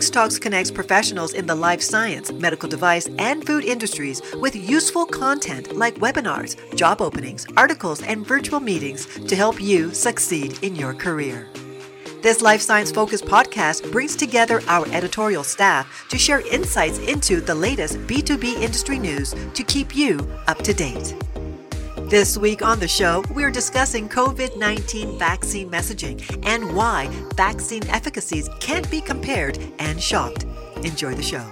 Xtalks connects professionals in the life science, medical device, and food industries with useful content like webinars, job openings, articles, and virtual meetings to help you succeed in your career. This life science focused podcast brings together our editorial staff to share insights into the latest B2B industry news to keep you up to date. This week on the show, we're discussing COVID 19 vaccine messaging and why vaccine efficacies can't be compared and shopped. Enjoy the show.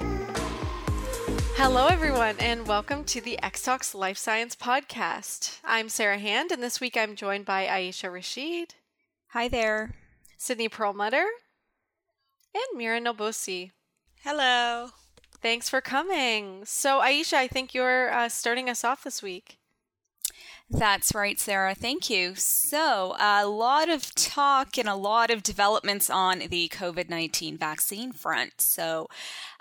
Hello, everyone, and welcome to the Xtalks Life Science Podcast. I'm Sarah Hand, and this week I'm joined by Ayesha Rashid. Hi there. Sydney Perlmutter. And Mira Nabulsi. Hello. Thanks for coming. So, Ayesha, I think you're uh, starting us off this week. That's right, Sarah. Thank you. So, a lot of talk and a lot of developments on the COVID 19 vaccine front. So,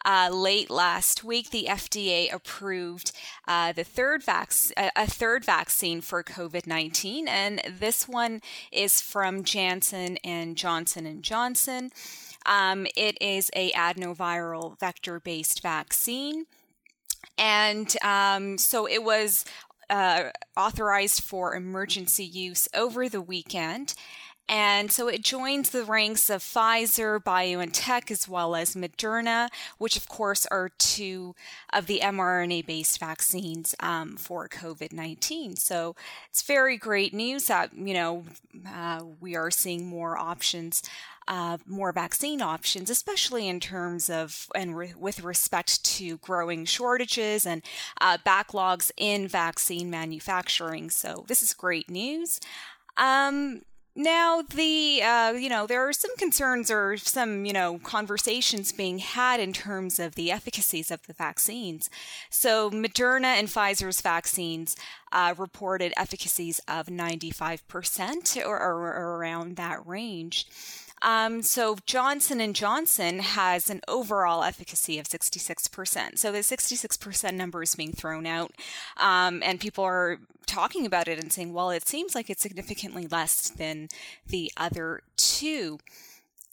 uh, late last week, the FDA approved uh, the third vac- a third vaccine for COVID nineteen, and this one is from Janssen and Johnson and Johnson. Um, it is a adenoviral vector based vaccine. And um, so it was uh, authorized for emergency use over the weekend. And so it joins the ranks of Pfizer, BioNTech, as well as Moderna, which of course are two of the mRNA based vaccines um, for COVID 19. So it's very great news that, you know, uh, we are seeing more options uh, more vaccine options, especially in terms of and re- with respect to growing shortages and uh, backlogs in vaccine manufacturing. So this is great news. Um, now, the uh, you know there are some concerns or some you know conversations being had in terms of the efficacies of the vaccines. So, Moderna and Pfizer's vaccines uh, reported efficacies of 95% or, or, or around that range. Um, so Johnson and Johnson has an overall efficacy of 66%. So the 66% number is being thrown out, um, and people are talking about it and saying, "Well, it seems like it's significantly less than the other two.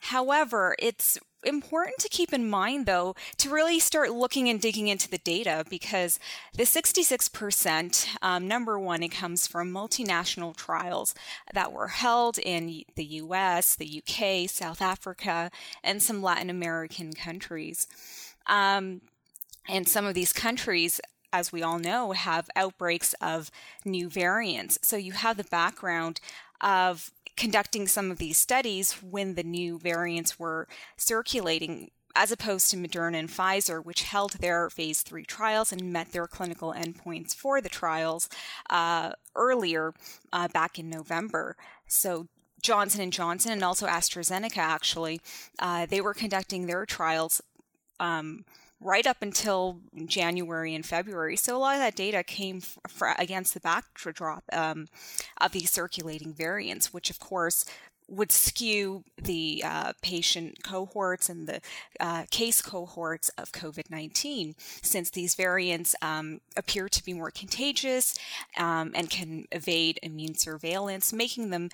However, it's important to keep in mind, though, to really start looking and digging into the data because the 66%, um, number one, it comes from multinational trials that were held in the US, the UK, South Africa, and some Latin American countries. Um, and some of these countries as we all know, have outbreaks of new variants. So you have the background of conducting some of these studies when the new variants were circulating as opposed to Moderna and Pfizer, which held their phase three trials and met their clinical endpoints for the trials uh, earlier uh, back in November. So Johnson and Johnson and also AstraZeneca actually, uh, they were conducting their trials. Um, right up until January and February. So a lot of that data came f- against the backdrop um, of these circulating variants, which of course would skew the uh, patient cohorts and the uh, case cohorts of COVID 19, since these variants um, appear to be more contagious um, and can evade immune surveillance, making them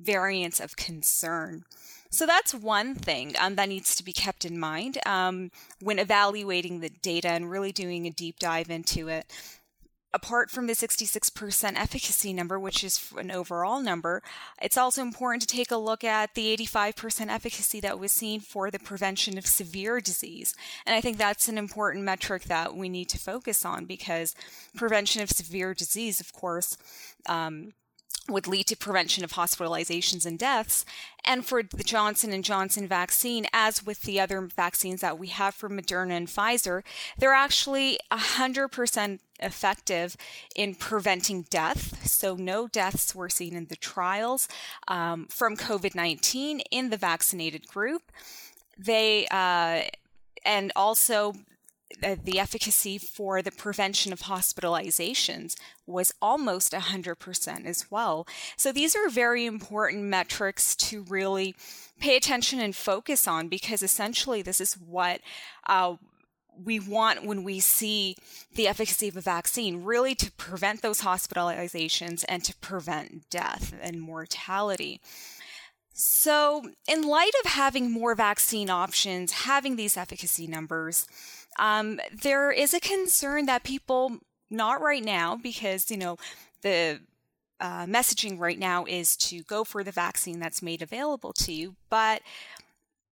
variants of concern. So that's one thing um, that needs to be kept in mind um, when evaluating the data and really doing a deep dive into it. Apart from the 66% efficacy number, which is an overall number, it's also important to take a look at the 85% efficacy that was seen for the prevention of severe disease. And I think that's an important metric that we need to focus on because prevention of severe disease, of course, um, would lead to prevention of hospitalizations and deaths. And for the Johnson and Johnson vaccine as with the other vaccines that we have for Moderna and Pfizer they're actually 100% effective in preventing death. So no deaths were seen in the trials um, from COVID-19 in the vaccinated group. They uh, and also the efficacy for the prevention of hospitalizations was almost 100% as well. So these are very important metrics to really pay attention and focus on because essentially this is what uh, we want when we see the efficacy of a vaccine really to prevent those hospitalizations and to prevent death and mortality. So, in light of having more vaccine options, having these efficacy numbers, um, there is a concern that people, not right now, because, you know, the uh, messaging right now is to go for the vaccine that's made available to you, but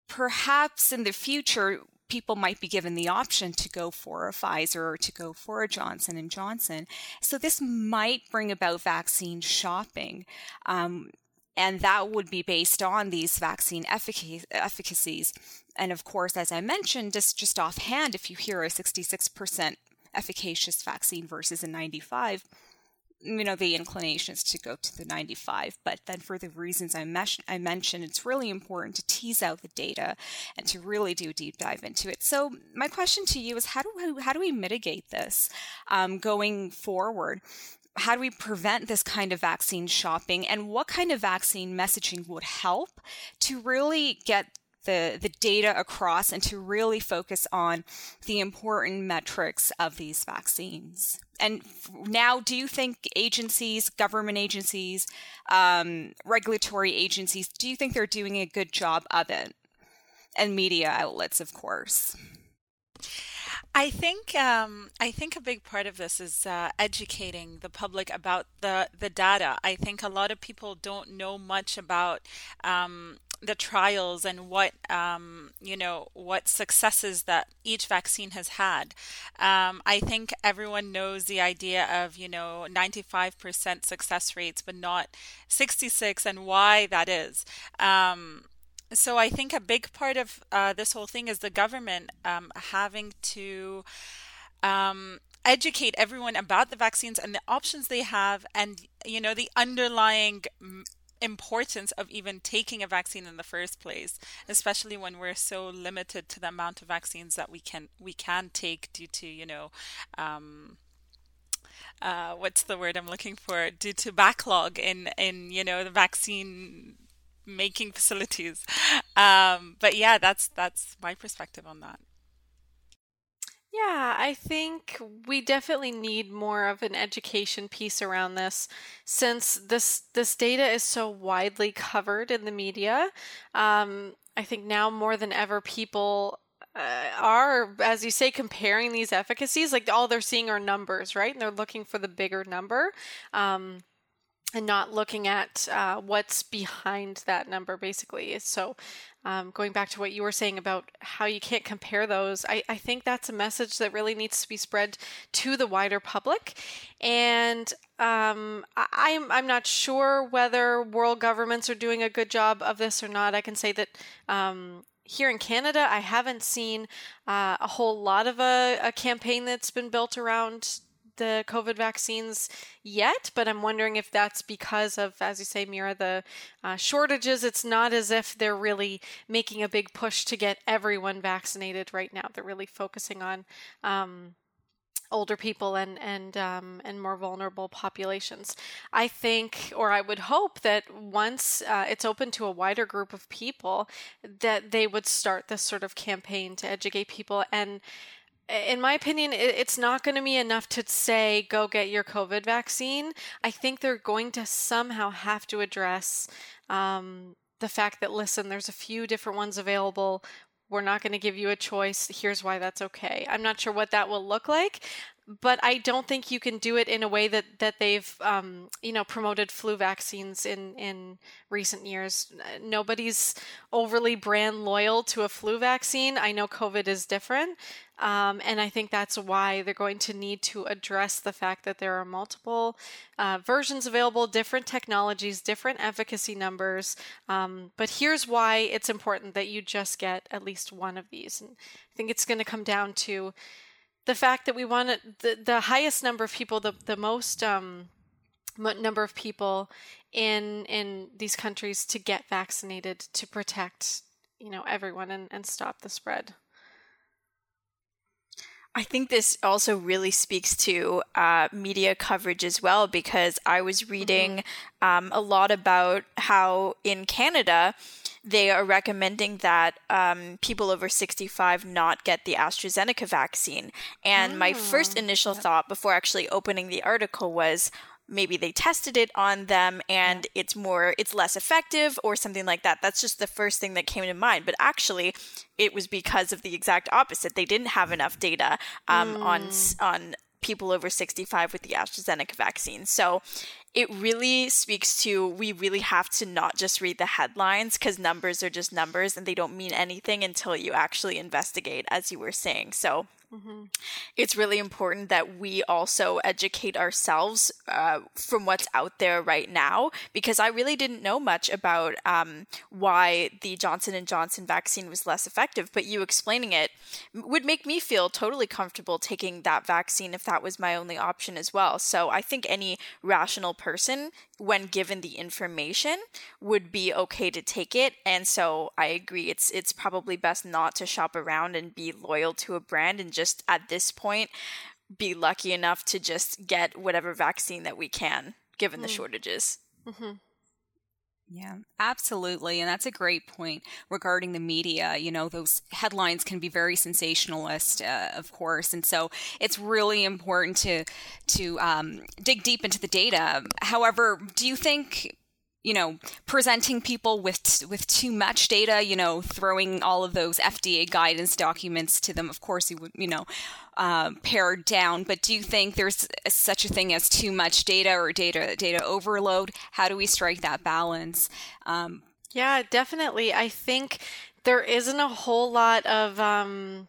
perhaps in the future, people might be given the option to go for a Pfizer or to go for a Johnson and Johnson. So this might bring about vaccine shopping. Um, and that would be based on these vaccine effic- efficacies. And of course, as I mentioned, just, just offhand, if you hear a 66% efficacious vaccine versus a 95, you know, the inclination is to go to the 95. But then for the reasons I, mes- I mentioned, it's really important to tease out the data and to really do a deep dive into it. So my question to you is how do we, how do we mitigate this um, going forward? how do we prevent this kind of vaccine shopping and what kind of vaccine messaging would help to really get the, the data across and to really focus on the important metrics of these vaccines. And now, do you think agencies, government agencies, um, regulatory agencies, do you think they're doing a good job of it? And media outlets, of course. I think um, I think a big part of this is uh, educating the public about the the data. I think a lot of people don't know much about um, the trials and what um, you know what successes that each vaccine has had. Um, I think everyone knows the idea of you know 95% success rates, but not 66, and why that is. Um, so I think a big part of uh, this whole thing is the government um, having to um, educate everyone about the vaccines and the options they have, and you know the underlying importance of even taking a vaccine in the first place, especially when we're so limited to the amount of vaccines that we can we can take due to you know. Um, uh, what's the word I'm looking for? Due to backlog in in you know the vaccine making facilities. Um, but yeah, that's that's my perspective on that. Yeah, I think we definitely need more of an education piece around this since this this data is so widely covered in the media. Um, I think now more than ever people uh, are, as you say, comparing these efficacies. Like all they're seeing are numbers, right? And they're looking for the bigger number. Um, and not looking at uh, what's behind that number basically. So um, going back to what you were saying about how you can't compare those I, I think that's a message that really needs to be spread to the wider public. And um, I, am I'm, I'm not sure whether world governments are doing a good job of this or not. I can say that um, here in Canada, I haven't seen uh, a whole lot of a, a campaign that's been built around the COVID vaccines yet, but I'm wondering if that's because of, as you say, Mira, the uh, shortages. It's not as if they're really making a big push to get everyone vaccinated right now. They're really focusing on. Um, older people and and um, and more vulnerable populations. I think, or I would hope that once uh, it's open to a wider group of people, that they would start this sort of campaign to educate people and in my opinion, it's not going to be enough to say, go get your COVID vaccine. I think they're going to somehow have to address um, the fact that, listen, there's a few different ones available. We're not going to give you a choice. Here's why that's okay. I'm not sure what that will look like, but I don't think you can do it in a way that that they've um, you know promoted flu vaccines in in recent years. Nobody's overly brand loyal to a flu vaccine. I know COVID is different, um, and I think that's why they're going to need to address the fact that there are multiple uh, versions available, different technologies, different efficacy numbers. Um, but here's why it's important that you just get at least one of these. And I think it's going to come down to the fact that we want the, the highest number of people, the, the most um, number of people in in these countries to get vaccinated to protect you know everyone and, and stop the spread. I think this also really speaks to uh, media coverage as well because I was reading mm-hmm. um, a lot about how in Canada they are recommending that um, people over 65 not get the AstraZeneca vaccine. And oh. my first oh, initial yep. thought before actually opening the article was, maybe they tested it on them and it's more it's less effective or something like that that's just the first thing that came to mind but actually it was because of the exact opposite they didn't have enough data um, mm. on on people over 65 with the AstraZeneca vaccine. So it really speaks to we really have to not just read the headlines because numbers are just numbers and they don't mean anything until you actually investigate, as you were saying. So Mm-hmm. It's really important that we also educate ourselves uh, from what's out there right now, because I really didn't know much about um, why the Johnson and Johnson vaccine was less effective. But you explaining it would make me feel totally comfortable taking that vaccine if that was my only option as well. So I think any rational person when given the information would be okay to take it and so i agree it's it's probably best not to shop around and be loyal to a brand and just at this point be lucky enough to just get whatever vaccine that we can given mm. the shortages mm-hmm. Yeah, absolutely. And that's a great point regarding the media. You know, those headlines can be very sensationalist, uh, of course. And so it's really important to, to um, dig deep into the data. However, do you think you know, presenting people with with too much data, you know, throwing all of those FDA guidance documents to them. Of course, you would, you know, uh, pared down. But do you think there's such a thing as too much data or data data overload? How do we strike that balance? Um, yeah, definitely. I think there isn't a whole lot of. Um,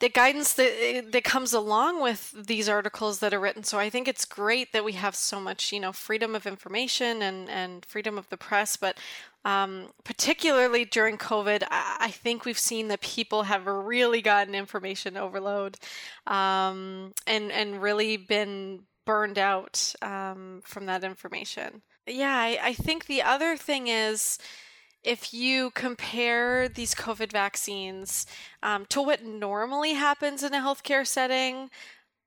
the guidance that that comes along with these articles that are written. So I think it's great that we have so much, you know, freedom of information and and freedom of the press. But um, particularly during COVID, I, I, think we've seen that people have really gotten information overload, um, and and really been burned out um, from that information. Yeah, I, I think the other thing is if you compare these COVID vaccines um, to what normally happens in a healthcare setting,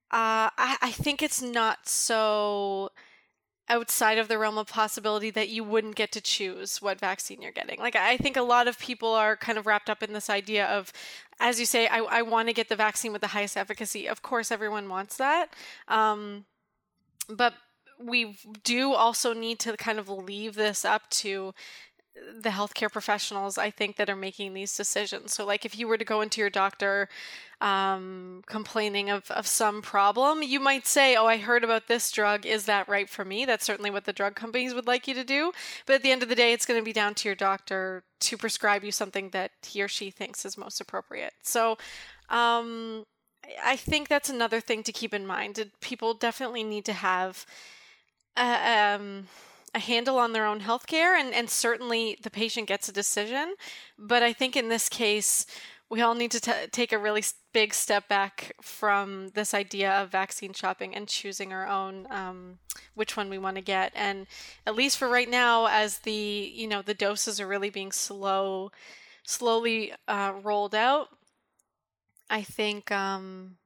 uh, I, I, think it's not so outside of the realm of possibility that you wouldn't get to choose what vaccine you're getting. Like, I think a lot of people are kind of wrapped up in this idea of, as you say, I, I want to get the vaccine with the highest efficacy. Of course, everyone wants that. Um, but we do also need to kind of leave this up to the healthcare professionals I think that are making these decisions. So like if you were to go into your doctor um, complaining of, of some problem, you might say, Oh, I heard about this drug. Is that right for me? That's certainly what the drug companies would like you to do. But at the end of the day, it's going to be down to your doctor to prescribe you something that he or she thinks is most appropriate. So um, I think that's another thing to keep in mind. People definitely need to have uh, um, a handle on their own health care, and, and certainly the patient gets a decision. But I think in this case, we all need to t- take a really big step back from this idea of vaccine shopping and choosing our own um, which one we want to get and at least for right now as the you know the doses are really being slow slowly uh, rolled out i think um,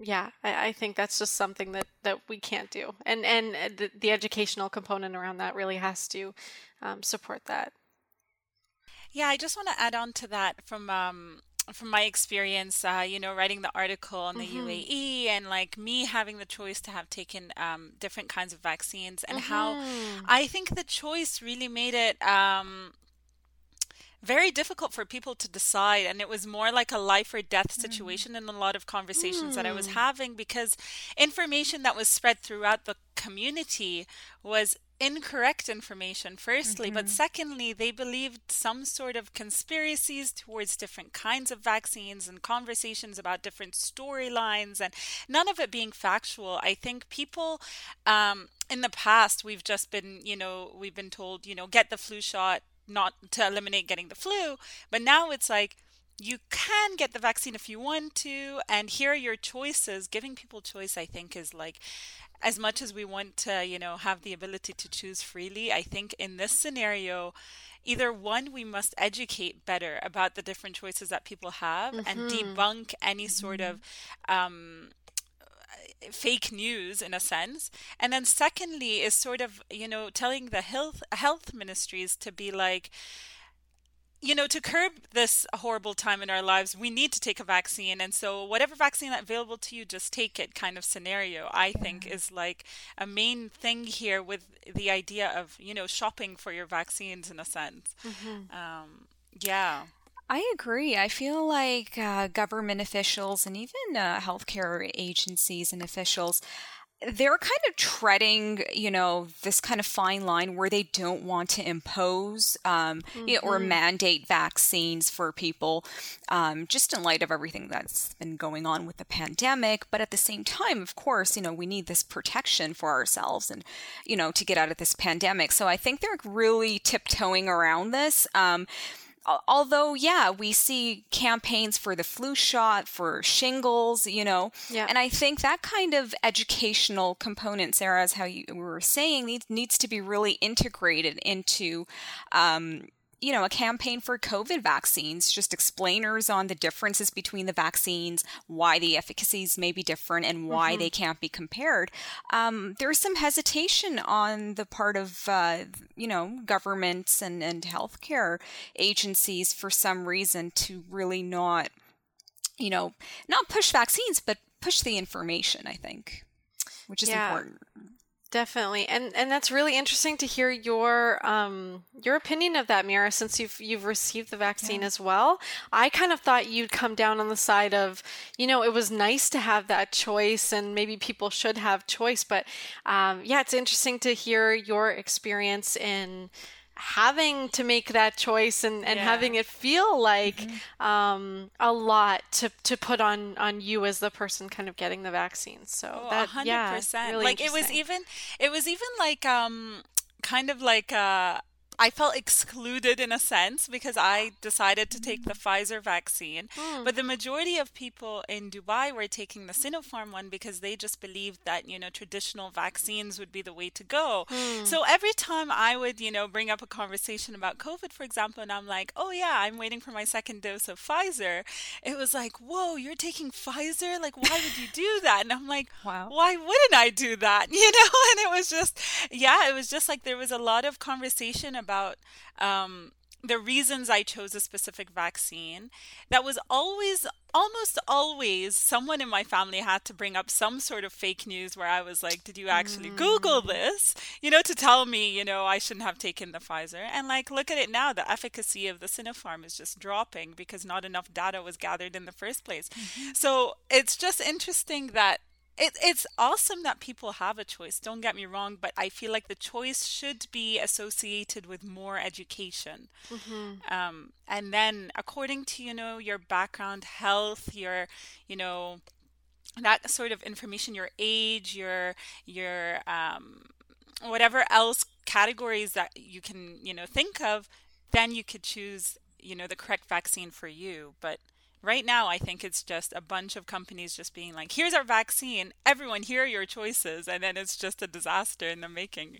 yeah I, I, think that's just something that that we can't do and and uh, the, the educational component around that really has to um, support that yeah i just want to add on to that from um from my experience, uh, you know, writing the article on the mm-hmm. UAE and like me having the choice to have taken um, different kinds of vaccines and mm-hmm. how I think the choice really made it um, very difficult for people to decide and it was more like a life or death mm. situation mm. in a lot of conversations mm. that I was mm. having because information that was spread throughout the community was incorrect information firstly mm-hmm. but secondly they believed some sort of conspiracies towards different kinds of vaccines and conversations about different storylines and none of it being factual i think people um, in the past we've just been you know we've been told you know get the flu shot not to eliminate getting the flu. But now it's like you can get the vaccine if you want to, and here are your choices. Giving people choice, I think, is like as much as we want to, you know, have the ability to choose freely. I think in this scenario, either one, we must educate better about the different choices that people have mm-hmm. and debunk any sort mm-hmm. of um, fake news in a sense and then secondly is sort of you know telling the health health ministries to be like you know, to curb this horrible time in our lives, we need to take a vaccine. And so, whatever vaccine that's available to you, just take it kind of scenario, I think, is like a main thing here with the idea of, you know, shopping for your vaccines in a sense. Mm-hmm. Um, yeah. I agree. I feel like uh, government officials and even uh, healthcare agencies and officials they're kind of treading, you know, this kind of fine line where they don't want to impose um, mm-hmm. you know, or mandate vaccines for people, um, just in light of everything that's been going on with the pandemic. But at the same time, of course, you know, we need this protection for ourselves and, you know, to get out of this pandemic. So I think they're really tiptoeing around this. Um, although yeah we see campaigns for the flu shot for shingles you know yeah. and i think that kind of educational component sarah as how you were saying needs, needs to be really integrated into um, you know, a campaign for COVID vaccines, just explainers on the differences between the vaccines, why the efficacies may be different, and why mm-hmm. they can't be compared. Um, there's some hesitation on the part of, uh, you know, governments and, and healthcare agencies for some reason to really not, you know, not push vaccines, but push the information, I think, which is yeah. important. Definitely, and and that's really interesting to hear your um your opinion of that, Mira, since you've you've received the vaccine yeah. as well. I kind of thought you'd come down on the side of, you know, it was nice to have that choice, and maybe people should have choice. But um, yeah, it's interesting to hear your experience in having to make that choice and, and yeah. having it feel like mm-hmm. um, a lot to, to put on, on you as the person kind of getting the vaccine. So oh, that 100%. yeah, really like it was even it was even like um kind of like uh I felt excluded in a sense because I decided to take the Pfizer vaccine. Mm. But the majority of people in Dubai were taking the Sinopharm one because they just believed that, you know, traditional vaccines would be the way to go. Mm. So every time I would, you know, bring up a conversation about COVID, for example, and I'm like, oh, yeah, I'm waiting for my second dose of Pfizer, it was like, whoa, you're taking Pfizer? Like, why would you do that? And I'm like, wow. why wouldn't I do that? You know? And it was just, yeah, it was just like there was a lot of conversation about um, the reasons I chose a specific vaccine, that was always, almost always, someone in my family had to bring up some sort of fake news where I was like, Did you actually mm. Google this? You know, to tell me, you know, I shouldn't have taken the Pfizer. And like, look at it now, the efficacy of the Sinopharm is just dropping because not enough data was gathered in the first place. Mm-hmm. So it's just interesting that it, it's awesome that people have a choice don't get me wrong but i feel like the choice should be associated with more education mm-hmm. um, and then according to you know your background health your you know that sort of information your age your your um, whatever else categories that you can you know think of then you could choose you know the correct vaccine for you but Right now, I think it's just a bunch of companies just being like, here's our vaccine, everyone, here are your choices. And then it's just a disaster in the making.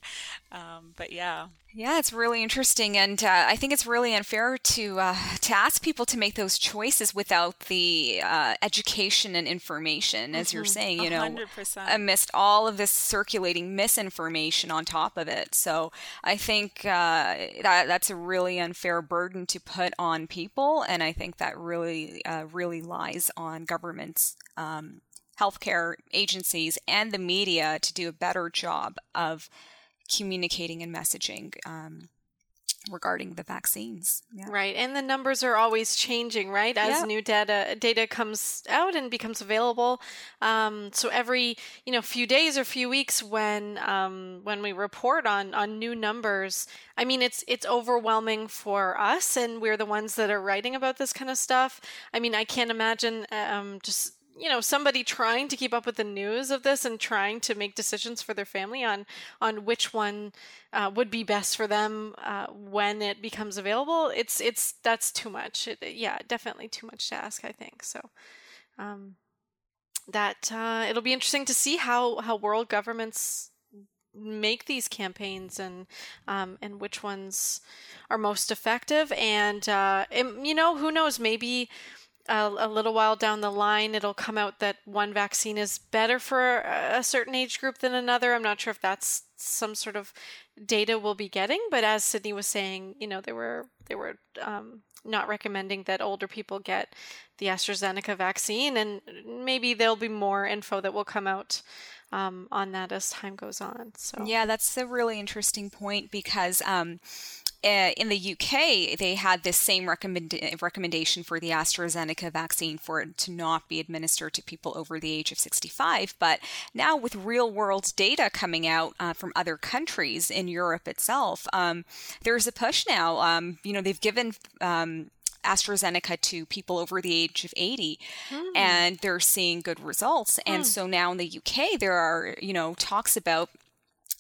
Um, but yeah. Yeah, it's really interesting, and uh, I think it's really unfair to uh, to ask people to make those choices without the uh, education and information, as mm-hmm. you're saying. You 100%. know, amidst all of this circulating misinformation on top of it. So I think uh, that that's a really unfair burden to put on people, and I think that really uh, really lies on governments. Um, healthcare agencies and the media to do a better job of communicating and messaging um, regarding the vaccines. Yeah. Right, and the numbers are always changing, right? As new data data comes out and becomes available. Um, so every you know few days or few weeks, when um, when we report on on new numbers, I mean it's it's overwhelming for us, and we're the ones that are writing about this kind of stuff. I mean, I can't imagine um, just you know somebody trying to keep up with the news of this and trying to make decisions for their family on on which one uh, would be best for them uh, when it becomes available it's it's that's too much. It, yeah definitely too much to ask i think. So um, that uh, it'll be interesting to see how how world governments make these campaigns and um, and which ones are most effective. And, uh, and you know who knows maybe a, a, little while down the line, it'll come out that one vaccine is better for a certain age group than another. I'm not sure if that's some sort of data we'll be getting, but as Sydney was saying, you know, they were they were um, not recommending that older people get the AstraZeneca vaccine, and maybe there'll be more info that will come out um, on that as time goes on. So yeah, that's a really interesting point because. Um, uh, in the UK, they had this same recommend- recommendation for the AstraZeneca vaccine for it to not be administered to people over the age of 65. But now, with real world data coming out uh, from other countries in Europe itself, um, there's a push now. Um, you know, they've given um, AstraZeneca to people over the age of 80 mm. and they're seeing good results. And mm. so now in the UK, there are, you know, talks about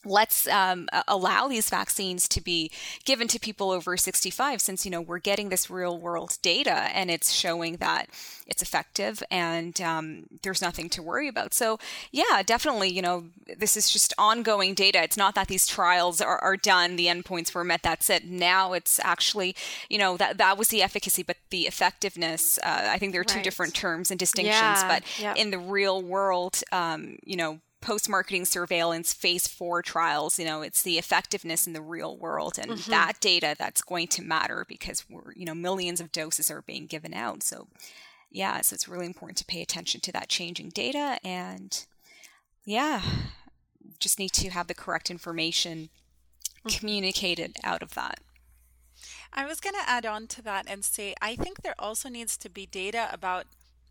let's um, allow these vaccines to be given to people over 65 since you know we're getting this real world data and it's showing that it's effective and um, there's nothing to worry about. So yeah definitely you know this is just ongoing data. It's not that these trials are, are done the endpoints were met that's it. Now it's actually you know that that was the efficacy but the effectiveness uh, i think there are two right. different terms and distinctions yeah, but in the real world um, you know post marketing surveillance phase four trials, you know, it's the effectiveness in the real world and mm-hmm. that data that's going to matter because we're, you know, millions of doses are being given out. So, yeah, so it's really important to pay attention to that changing data and, yeah, just need to have the correct information mm-hmm. communicated out of that. I was going to add on to that and say I think there also needs to be data about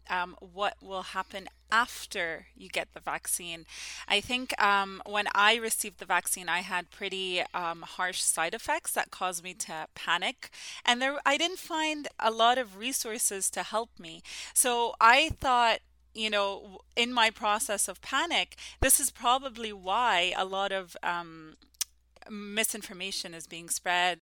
um, what will happen after you get the vaccine. I think um, when I received the vaccine, I had pretty um, harsh side effects that caused me to panic, and there I didn't find a lot of resources to help me. So I thought you know, in my process of panic, this is probably why a lot of um, misinformation is being spread.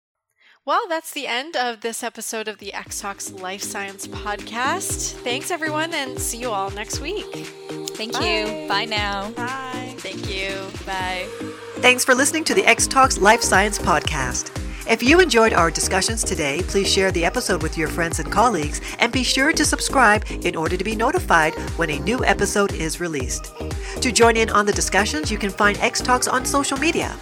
Well, that's the end of this episode of the Xtalks Life Science Podcast. Thanks, everyone, and see you all next week. Thank Bye. you. Bye now. Bye. Thank you. Bye. Thanks for listening to the Xtalks Life Science Podcast. If you enjoyed our discussions today, please share the episode with your friends and colleagues and be sure to subscribe in order to be notified when a new episode is released. To join in on the discussions, you can find Xtalks on social media.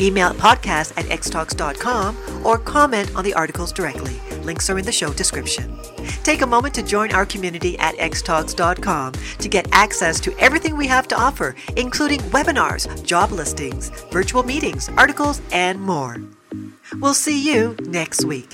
Email podcast at xtalks.com or comment on the articles directly. Links are in the show description. Take a moment to join our community at xtalks.com to get access to everything we have to offer, including webinars, job listings, virtual meetings, articles, and more. We'll see you next week.